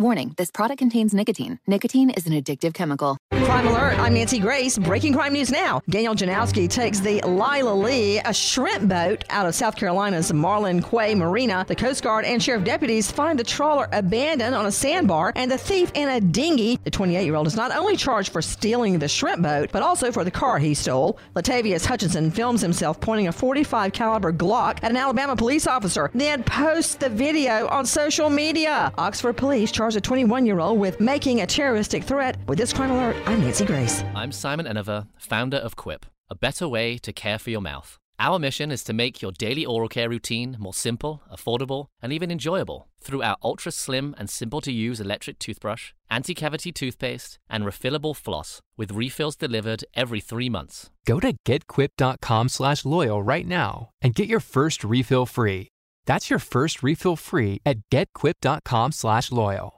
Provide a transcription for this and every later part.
Warning this product contains nicotine. Nicotine is an addictive chemical. Crime Alert. I'm Nancy Grace. Breaking crime news now. Daniel Janowski takes the Lila Lee, a shrimp boat, out of South Carolina's Marlin Quay Marina. The Coast Guard and sheriff deputies find the trawler abandoned on a sandbar and the thief in a dinghy. The 28 year old is not only charged for stealing the shrimp boat, but also for the car he stole. Latavius Hutchinson films himself pointing a 45 caliber Glock at an Alabama police officer, then posts the video on social media. Oxford police charge a 21 year old with making a terroristic threat. With this crime alert, I'm Nancy Grace. I'm Simon Enever, founder of Quip, a better way to care for your mouth. Our mission is to make your daily oral care routine more simple, affordable, and even enjoyable through our ultra slim and simple to use electric toothbrush, anti cavity toothpaste, and refillable floss with refills delivered every three months. Go to getquip.com slash loyal right now and get your first refill free. That's your first refill free at getquip.com slash loyal.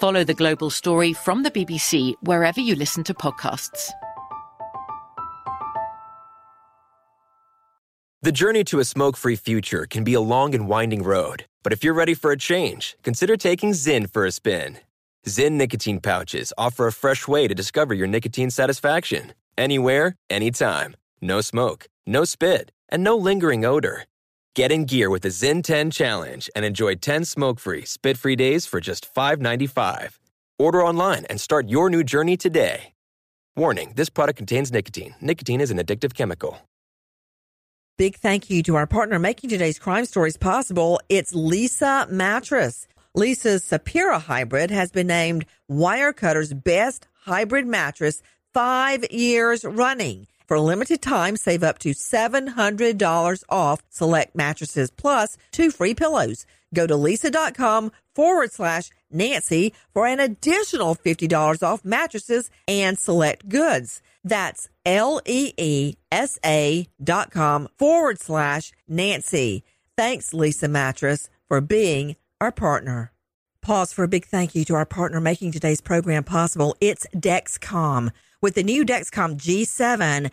Follow the global story from the BBC wherever you listen to podcasts. The journey to a smoke free future can be a long and winding road, but if you're ready for a change, consider taking Zyn for a spin. Zyn nicotine pouches offer a fresh way to discover your nicotine satisfaction anywhere, anytime. No smoke, no spit, and no lingering odor. Get in gear with the Zyn 10 Challenge and enjoy 10 smoke free, spit free days for just $5.95. Order online and start your new journey today. Warning this product contains nicotine. Nicotine is an addictive chemical. Big thank you to our partner making today's crime stories possible. It's Leesa Mattress. Leesa's Sapira Hybrid has been named Wirecutter's best hybrid mattress five years running. For a limited time, save up to $700 off select mattresses plus two free pillows. Go to leesa.com forward slash Nancy for an additional $50 off mattresses and select goods. That's L-E-E-S-A dot com forward slash Nancy. Thanks, Leesa Mattress, for being our partner. Pause for a big thank you to our partner making today's program possible. It's Dexcom. With the new Dexcom G7,